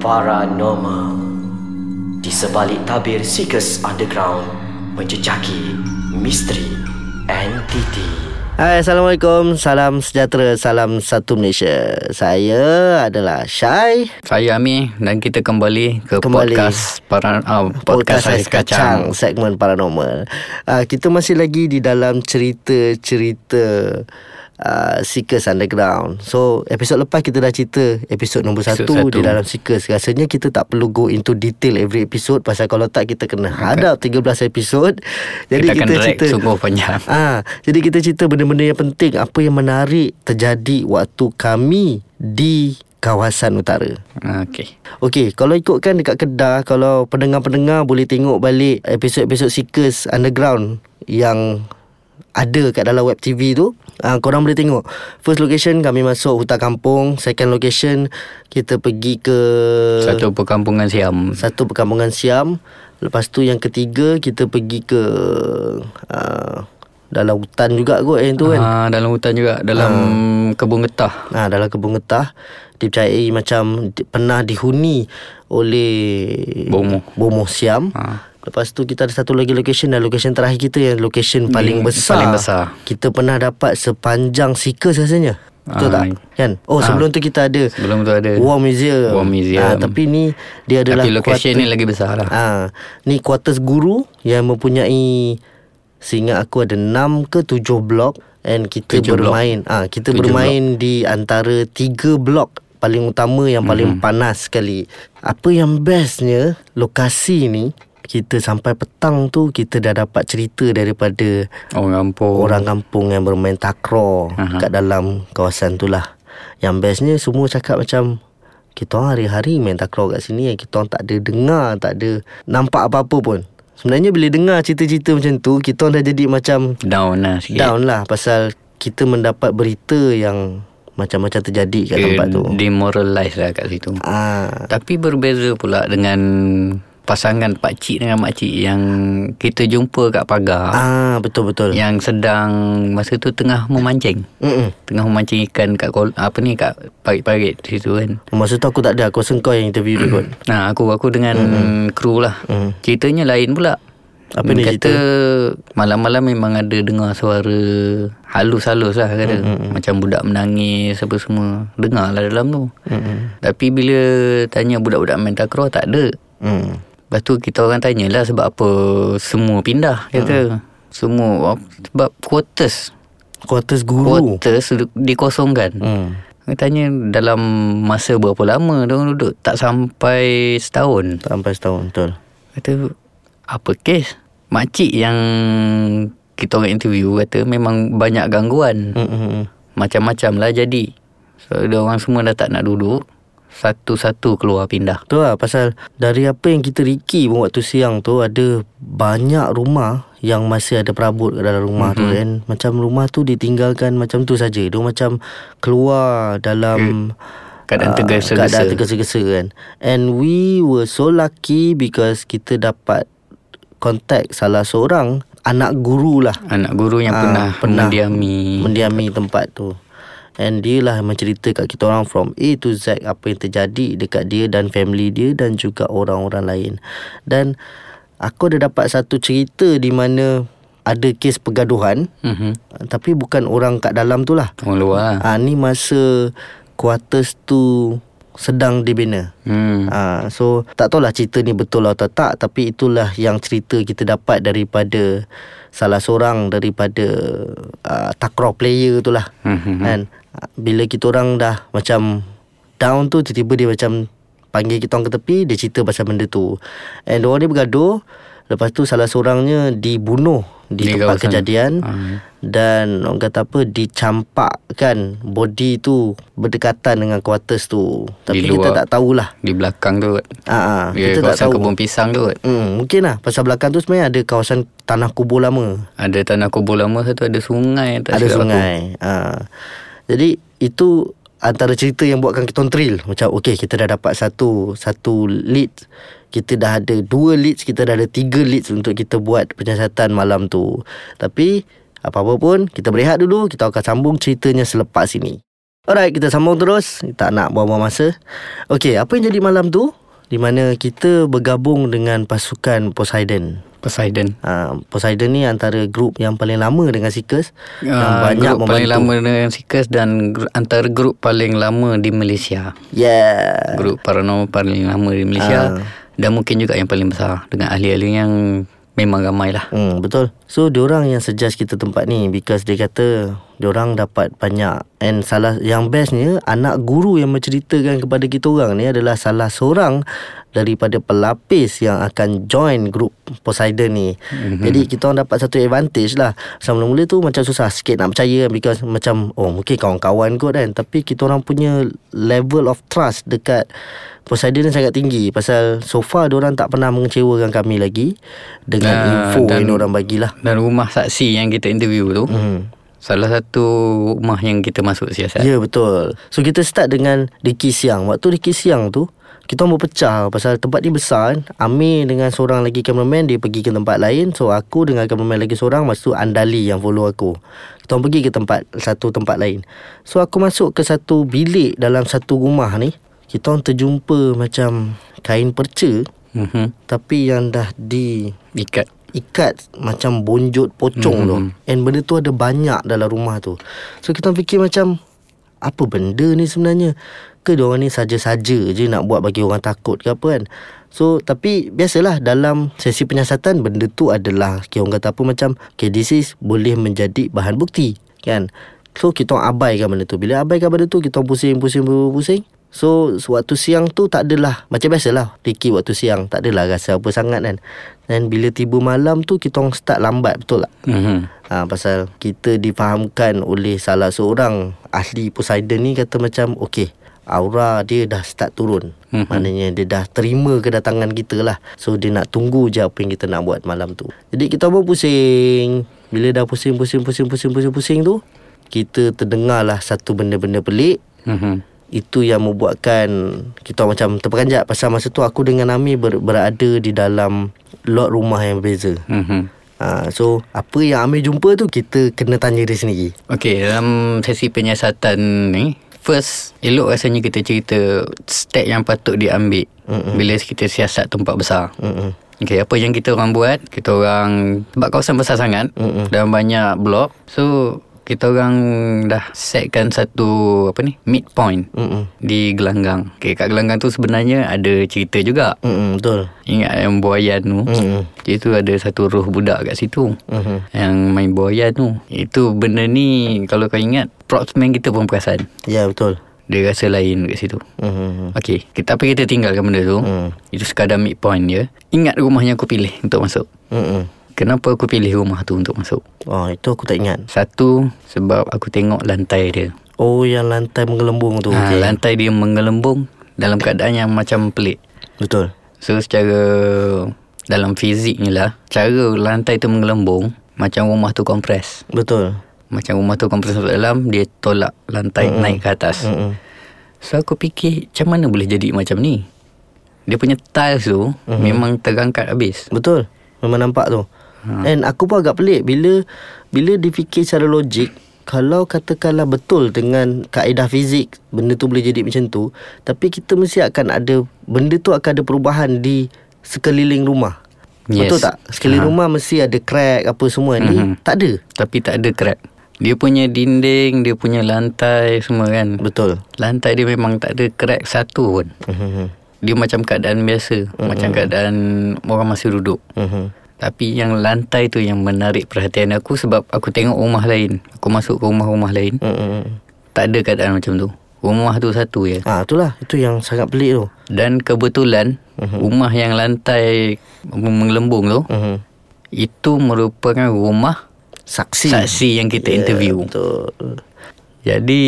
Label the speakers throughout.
Speaker 1: paranormal. Di sebalik tabir Seekers Underground Menjejaki misteri entiti
Speaker 2: Hai Assalamualaikum. Salam sejahtera Salam satu Malaysia. Saya adalah Syai.
Speaker 3: Saya Ami dan kita kembali ke
Speaker 2: Kembali.
Speaker 3: podcast para uh, podcast, Ais Kacang.
Speaker 2: Segmen paranormal. Uh, Kita masih lagi di dalam cerita-cerita uh, Seekers Underground So episod lepas kita dah cerita Episod nombor
Speaker 3: Episod
Speaker 2: satu,
Speaker 3: satu.
Speaker 2: Di dalam Seekers Rasanya kita tak perlu go into detail every episode Pasal kalau tak kita kena hadap 13 episod Jadi
Speaker 3: Kita
Speaker 2: kita,
Speaker 3: drag
Speaker 2: cerita
Speaker 3: sungguh panjang.
Speaker 2: Ah, jadi kita cerita benda-benda yang penting apa yang menarik terjadi waktu kami di kawasan utara.
Speaker 3: Okey.
Speaker 2: Okey, kalau ikutkan dekat Kedah, kalau pendengar-pendengar boleh tengok balik episod-episod Seekers Underground yang ada kat dalam web TV tu uh, Korang boleh tengok First location kami masuk hutan kampung Second location kita pergi ke
Speaker 3: Satu perkampungan Siam.
Speaker 2: satu perkampungan Siam Lepas tu yang ketiga kita pergi ke uh, dalam hutan juga kot yang tu kan.
Speaker 3: Ah, dalam hutan juga, dalam kebun getah.
Speaker 2: Ha, dalam kebun getah dipercayai macam di, pernah dihuni oleh
Speaker 3: Bomoh.
Speaker 2: Bomoh Siam.
Speaker 3: Ha.
Speaker 2: Lepas tu kita ada satu lagi location dan location terakhir kita yang location paling besar.
Speaker 3: paling besar.
Speaker 2: Kita pernah dapat sepanjang Seekers rasanya. Betul
Speaker 3: Ah,
Speaker 2: tak? Kan? Oh sebelum tu kita ada
Speaker 3: Sebelum tu ada
Speaker 2: War Museum.
Speaker 3: War Museum.
Speaker 2: Ah, tapi ni dia adalah
Speaker 3: Tapi location
Speaker 2: quarter-
Speaker 3: ni lagi besar lah.
Speaker 2: Ah, ni quarters guru yang mempunyai seingat aku ada 6 ke 7 blok and kita
Speaker 3: Tujuh blok.
Speaker 2: bermain ah kita
Speaker 3: Tujuh
Speaker 2: bermain di antara 3 blok paling utama yang paling
Speaker 3: Mhm.
Speaker 2: panas sekali. Apa yang bestnya lokasi ni kita sampai petang tu kita dah dapat cerita daripada
Speaker 3: Orang kampung.
Speaker 2: orang kampung yang bermain takraw
Speaker 3: Aha.
Speaker 2: kat dalam kawasan tu lah. Yang bestnya semua cakap macam kita orang hari-hari main takraw kat sini yang kita orang tak ada dengar, tak ada nampak apa-apa pun. Sebenarnya bila dengar cerita-cerita macam tu, kita orang dah jadi macam
Speaker 3: down lah sikit.
Speaker 2: down lah pasal kita mendapat berita yang macam-macam terjadi kat
Speaker 3: Dia
Speaker 2: tempat tu.
Speaker 3: Demoralize lah kat situ.
Speaker 2: Ah,
Speaker 3: Tapi berbeza pula dengan pasangan pakcik dengan makcik yang kita jumpa kat pagar.
Speaker 2: ah betul betul.
Speaker 3: Yang sedang masa tu tengah memancing.
Speaker 2: Mm-mm.
Speaker 3: Tengah memancing ikan kat kol, apa ni kat parit-parit situ kan.
Speaker 2: Masa tu aku tak ada, aku rasa kau yang interview dia kot.
Speaker 3: Nah, aku aku dengan kru lah.
Speaker 2: Mm.
Speaker 3: Ceritanya lain pula.
Speaker 2: Apa
Speaker 3: Dia
Speaker 2: ni
Speaker 3: kata malam-malam memang ada dengar suara halus-halus lah kata.
Speaker 2: Hmm,
Speaker 3: Macam budak menangis apa semua. Dengar lah dalam tu.
Speaker 2: Mm-mm.
Speaker 3: Tapi bila tanya budak-budak main takraw tak ada.
Speaker 2: Mm.
Speaker 3: Lepas tu kita orang tanyalah sebab apa semua pindah kata. Semua sebab quarters.
Speaker 2: Quarters guru.
Speaker 3: Quarters dikosongkan.
Speaker 2: Hmm.
Speaker 3: Dia tanya dalam masa berapa lama orang duduk? Tak sampai setahun.
Speaker 2: Sampai setahun betul.
Speaker 3: Kata apa kes? Makcik yang kita orang interview kata memang banyak gangguan.
Speaker 2: Mm-mm.
Speaker 3: Macam-macam lah jadi. So dia orang semua dah tak nak duduk. Satu-satu keluar pindah.
Speaker 2: Tu lah pasal dari apa yang kita riki pun waktu siang tu ada banyak rumah yang masih ada perabot kat dalam rumah mm-hmm. tu kan. Macam rumah tu ditinggalkan macam tu saja. Dia macam keluar dalam
Speaker 3: Keadaan
Speaker 2: ah,
Speaker 3: tergesa-gesa.
Speaker 2: Keadaan tergesa-gesa kan. And we were so lucky because kita dapat kontak salah seorang anak guru lah
Speaker 3: Anak guru yang
Speaker 2: Ah,
Speaker 3: pernah,
Speaker 2: pernah
Speaker 3: mendiami.
Speaker 2: mendiami tempat tu. And dia lah mencerita kat kita orang from A to Z apa yang terjadi dekat dia dan family dia dan juga orang-orang lain. Dan aku ada dapat satu cerita di mana ada kes pergaduhan
Speaker 3: Mhm.
Speaker 2: tapi bukan orang kat dalam tu lah.
Speaker 3: Orang luar.
Speaker 2: Ah ni masa quarters tu sedang dibina.
Speaker 3: Hmm.
Speaker 2: Ha, so tak tahulah cerita ni betul atau tak tapi itulah yang cerita kita dapat daripada salah seorang daripada uh, takraw player tu lah.
Speaker 3: Mhm.
Speaker 2: Kan Ah, bila kita orang dah macam down tu tiba-tiba dia macam panggil kita orang ke tepi dia cerita pasal benda tu. And orang dia bergaduh lepas tu salah seorangnya dibunuh di,
Speaker 3: Di
Speaker 2: tempat
Speaker 3: kawasan.
Speaker 2: kejadian
Speaker 3: Ah.
Speaker 2: dan orang kata apa dicampakkan body tu berdekatan dengan quarters tu. Tapi
Speaker 3: Di
Speaker 2: kita
Speaker 3: luar.
Speaker 2: tak tahulah.
Speaker 3: Di belakang tu.
Speaker 2: Ah, ah,
Speaker 3: Dia
Speaker 2: kita tak tahu.
Speaker 3: kebun pisang tu.
Speaker 2: Hmm, mungkin lah pasal belakang tu sebenarnya ada kawasan tanah kubur lama.
Speaker 3: Ada tanah kubur lama satu ada sungai tak
Speaker 2: ada
Speaker 3: aku.
Speaker 2: sungai. Ah. Jadi itu antara cerita yang buatkan kita thrill. Macam okey kita dah dapat satu satu lead. Kita dah ada dua leads, kita dah ada tiga leads untuk kita buat penyiasatan malam tu. Tapi apa-apa pun kita berehat dulu, kita akan sambung ceritanya selepas ini. Alright, kita sambung terus. Tak nak buang-buang masa. Okey, apa yang jadi malam tu? Di mana kita bergabung dengan pasukan Poseidon.
Speaker 3: Poseidon.
Speaker 2: Ha, Poseidon ni antara grup yang paling lama dengan Seekers. yang
Speaker 3: Ah,
Speaker 2: banyak
Speaker 3: grup
Speaker 2: membantu.
Speaker 3: paling lama dengan Seekers dan gru- antara grup paling lama di Malaysia.
Speaker 2: Yeah.
Speaker 3: Grup paranormal paling lama di Malaysia
Speaker 2: Ah.
Speaker 3: dan mungkin juga yang paling besar dengan ahli-ahli yang memang ramai lah.
Speaker 2: Hmm, betul. So, diorang yang suggest kita tempat ni because dia kata diorang dapat banyak and salah yang bestnya anak guru yang menceritakan kepada kita orang ni adalah salah seorang daripada pelapis yang akan join grup Poseidon ni. Mm-hmm. Jadi kita orang dapat satu advantage lah. Sama mula tu macam susah sikit nak percaya because macam oh mungkin kawan-kawan kot kan tapi kita orang punya level of trust dekat Poseidon ni sangat tinggi pasal so far diorang tak pernah mengecewakan kami lagi dengan
Speaker 3: Ah,
Speaker 2: info
Speaker 3: dan-
Speaker 2: yang diorang bagilah.
Speaker 3: Dan rumah saksi yang kita interview tu
Speaker 2: Hmm.
Speaker 3: Salah satu rumah yang kita masuk siasat.
Speaker 2: Ya betul. So kita start dengan Diki Siang. Waktu Diki Siang tu kita orang berpecah Pasal tempat ni besar kan. Amir dengan seorang lagi cameraman Dia pergi ke tempat lain. So aku dengan cameraman lagi seorang Lepas tu Andali yang follow aku. Kita orang pergi ke tempat Satu tempat lain. So aku masuk ke satu bilik Dalam satu rumah ni Kita orang terjumpa macam Kain perca.
Speaker 3: Mm-hmm.
Speaker 2: Tapi yang dah di
Speaker 3: Ikat
Speaker 2: ikat macam bonjot pocong mm-hmm. tu. And benda tu ada banyak dalam rumah tu. So kita fikir macam apa benda ni sebenarnya? Ke dia orang ni saja-saja je nak buat bagi orang takut ke apa kan? So tapi biasalah dalam sesi penyiasatan benda tu adalah okay, orang kata apa macam okay this is boleh menjadi bahan bukti kan. So kita abaikan benda tu. Bila abaikan benda tu kita orang pusing-pusing pusing. So waktu siang tu tak adalah Macam biasalah Fikir waktu siang Tak adalah rasa apa sangat kan Dan bila tiba malam tu Kita orang start lambat Betul tak?
Speaker 3: mm-hmm.
Speaker 2: Ha, pasal kita difahamkan oleh salah seorang ahli Poseidon ni kata macam okey aura dia dah start turun.
Speaker 3: Mhm.
Speaker 2: Mm-hmm. Maknanya dia dah terima kedatangan kita lah. So dia nak tunggu je apa yang kita nak buat malam tu. Jadi kita pun pusing. Bila dah pusing pusing pusing pusing pusing pusing tu kita terdengar lah satu benda-benda pelik.
Speaker 3: Mm-hmm.
Speaker 2: Itu yang membuatkan kita macam terperanjat pasal masa tu aku dengan Amir ber, berada di dalam lot rumah yang berbeza.
Speaker 3: Mm-hmm.
Speaker 2: Ha, so apa yang Amir jumpa tu kita kena tanya dia sendiri.
Speaker 3: Okay dalam sesi penyiasatan ni First Elok rasanya kita cerita Step yang patut diambil Mm-mm. Bila kita siasat tempat besar
Speaker 2: Mm-mm.
Speaker 3: Okay apa yang kita orang buat Kita orang Sebab kawasan besar sangat
Speaker 2: Mm-mm.
Speaker 3: Dan banyak blok So kita orang dah setkan satu apa ni midpoint
Speaker 2: Mm-mm.
Speaker 3: di gelanggang. Okay, kat gelanggang tu sebenarnya ada cerita juga.
Speaker 2: Mm-mm, betul.
Speaker 3: Ingat yang buayan tu?
Speaker 2: Mm-mm.
Speaker 3: Itu ada satu roh budak kat situ.
Speaker 2: Mm-hmm.
Speaker 3: Yang main buayan tu. Itu benda ni kalau kau ingat propsman kita pun perasan.
Speaker 2: Ya betul.
Speaker 3: Dia rasa lain kat situ.
Speaker 2: Mm-hmm.
Speaker 3: Okey, kita tapi kita tinggalkan benda tu.
Speaker 2: Mm.
Speaker 3: Itu sekadar midpoint je. Ingat rumah yang aku pilih untuk masuk.
Speaker 2: Mm-mm.
Speaker 3: Kenapa aku pilih rumah tu untuk masuk?
Speaker 2: Oh itu aku tak ingat.
Speaker 3: Satu sebab aku tengok lantai dia.
Speaker 2: Oh yang lantai menggelembung tu.
Speaker 3: Ha,
Speaker 2: okey.
Speaker 3: lantai dia menggelembung dalam keadaan yang macam pelik.
Speaker 2: Betul.
Speaker 3: So secara dalam fiziknya lah, cara lantai tu menggelembung macam rumah tu kompres.
Speaker 2: Betul.
Speaker 3: Macam rumah tu kompres dalam, dia tolak lantai mm naik ke atas.
Speaker 2: Mm-mm.
Speaker 3: So aku fikir macam mana boleh jadi macam ni? Dia punya tiles tu mm-hmm. memang terangkat habis.
Speaker 2: Betul. Memang nampak tu.
Speaker 3: Ha.
Speaker 2: And aku pun agak pelik bila bila difikir secara logik kalau katakanlah betul dengan kaedah fizik benda tu boleh jadi macam tu tapi kita mesti akan ada benda tu akan ada perubahan di sekeliling rumah.
Speaker 3: Yes.
Speaker 2: Betul tak? Sekeliling
Speaker 3: Ha.
Speaker 2: rumah mesti ada crack apa semua ni
Speaker 3: Mhm.
Speaker 2: tak ada.
Speaker 3: Tapi tak ada crack. Dia punya dinding, dia punya lantai semua kan.
Speaker 2: Betul.
Speaker 3: Lantai dia memang tak ada crack satu pun.
Speaker 2: Mhm.
Speaker 3: Dia macam keadaan biasa. Mm-hmm. Macam keadaan orang masih duduk.
Speaker 2: Mhm.
Speaker 3: Tapi yang lantai tu yang menarik perhatian aku sebab aku tengok rumah lain. Aku masuk ke rumah-rumah lain.
Speaker 2: Mhm.
Speaker 3: Tak ada keadaan macam tu. Rumah tu satu je.
Speaker 2: Ah itulah itu yang sangat pelik tu.
Speaker 3: Dan kebetulan
Speaker 2: Mhm.
Speaker 3: rumah yang lantai menggelembung tu
Speaker 2: Mhm.
Speaker 3: itu merupakan rumah
Speaker 2: Saksi.
Speaker 3: saksi yang kita
Speaker 2: Ya,
Speaker 3: interview.
Speaker 2: Betul.
Speaker 3: Jadi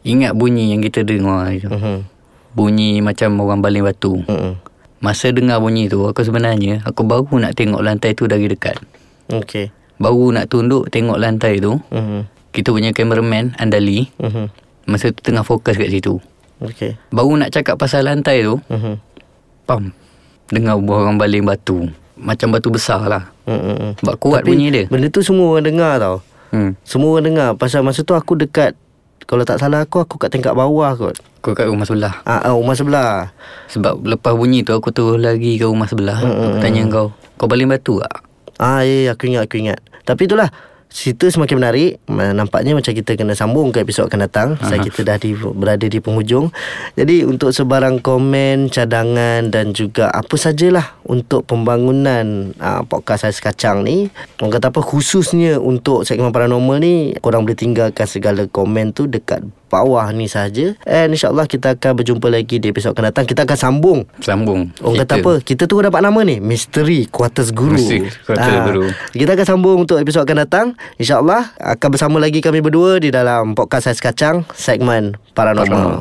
Speaker 3: ingat bunyi yang kita dengar itu.
Speaker 2: Mhm.
Speaker 3: Bunyi macam orang baling batu.
Speaker 2: Mhm.
Speaker 3: Masa dengar bunyi tu aku sebenarnya aku baru nak tengok lantai tu dari dekat.
Speaker 2: Okey.
Speaker 3: Baru nak tunduk tengok lantai tu.
Speaker 2: Mhm.
Speaker 3: Kita punya cameraman Andali
Speaker 2: Mhm.
Speaker 3: masa tu tengah fokus kat situ.
Speaker 2: Okey.
Speaker 3: Baru nak cakap pasal lantai tu,
Speaker 2: Mhm.
Speaker 3: pam. Dengar orang baling batu. Macam batu besar lah.
Speaker 2: Mhm.
Speaker 3: Sebab kuat
Speaker 2: Tapi
Speaker 3: bunyi dia.
Speaker 2: Benda tu semua orang dengar tau.
Speaker 3: Hmm.
Speaker 2: Semua orang dengar pasal masa tu aku dekat Kalau tak salah aku Aku kat tingkat bawah kot.
Speaker 3: Kau kat rumah sebelah.
Speaker 2: Ah, ah rumah sebelah.
Speaker 3: Sebab lepas bunyi tu Aku terus lagi ke rumah sebelah. Aku tanya kau Kau baling batu tak?
Speaker 2: Ah ya, ya aku ingat aku ingat. Tapi itulah cerita semakin menarik. Nampaknya macam kita kena sambung ke episod akan datang. Saya kita dah di, berada di penghujung. Jadi untuk sebarang komen, cadangan dan juga apa sajalah untuk pembangunan uh, podcast Ais Kacang ni. Orang kata apa khususnya untuk segmen paranormal ni korang boleh tinggalkan segala komen tu dekat bawah ni saja. And insyaAllah kita akan berjumpa lagi di episod akan datang. Kita akan sambung
Speaker 3: Sambung
Speaker 2: Orang kata apa Kita tu dapat nama ni Misteri Quarters Guru
Speaker 3: Misteri Quarters
Speaker 2: Ah,
Speaker 3: Guru.
Speaker 2: Kita akan sambung Untuk episod akan datang InsyaAllah Akan bersama lagi kami berdua Di dalam Podcast Ais Kacang Segmen Paranormal,
Speaker 3: Paranormal.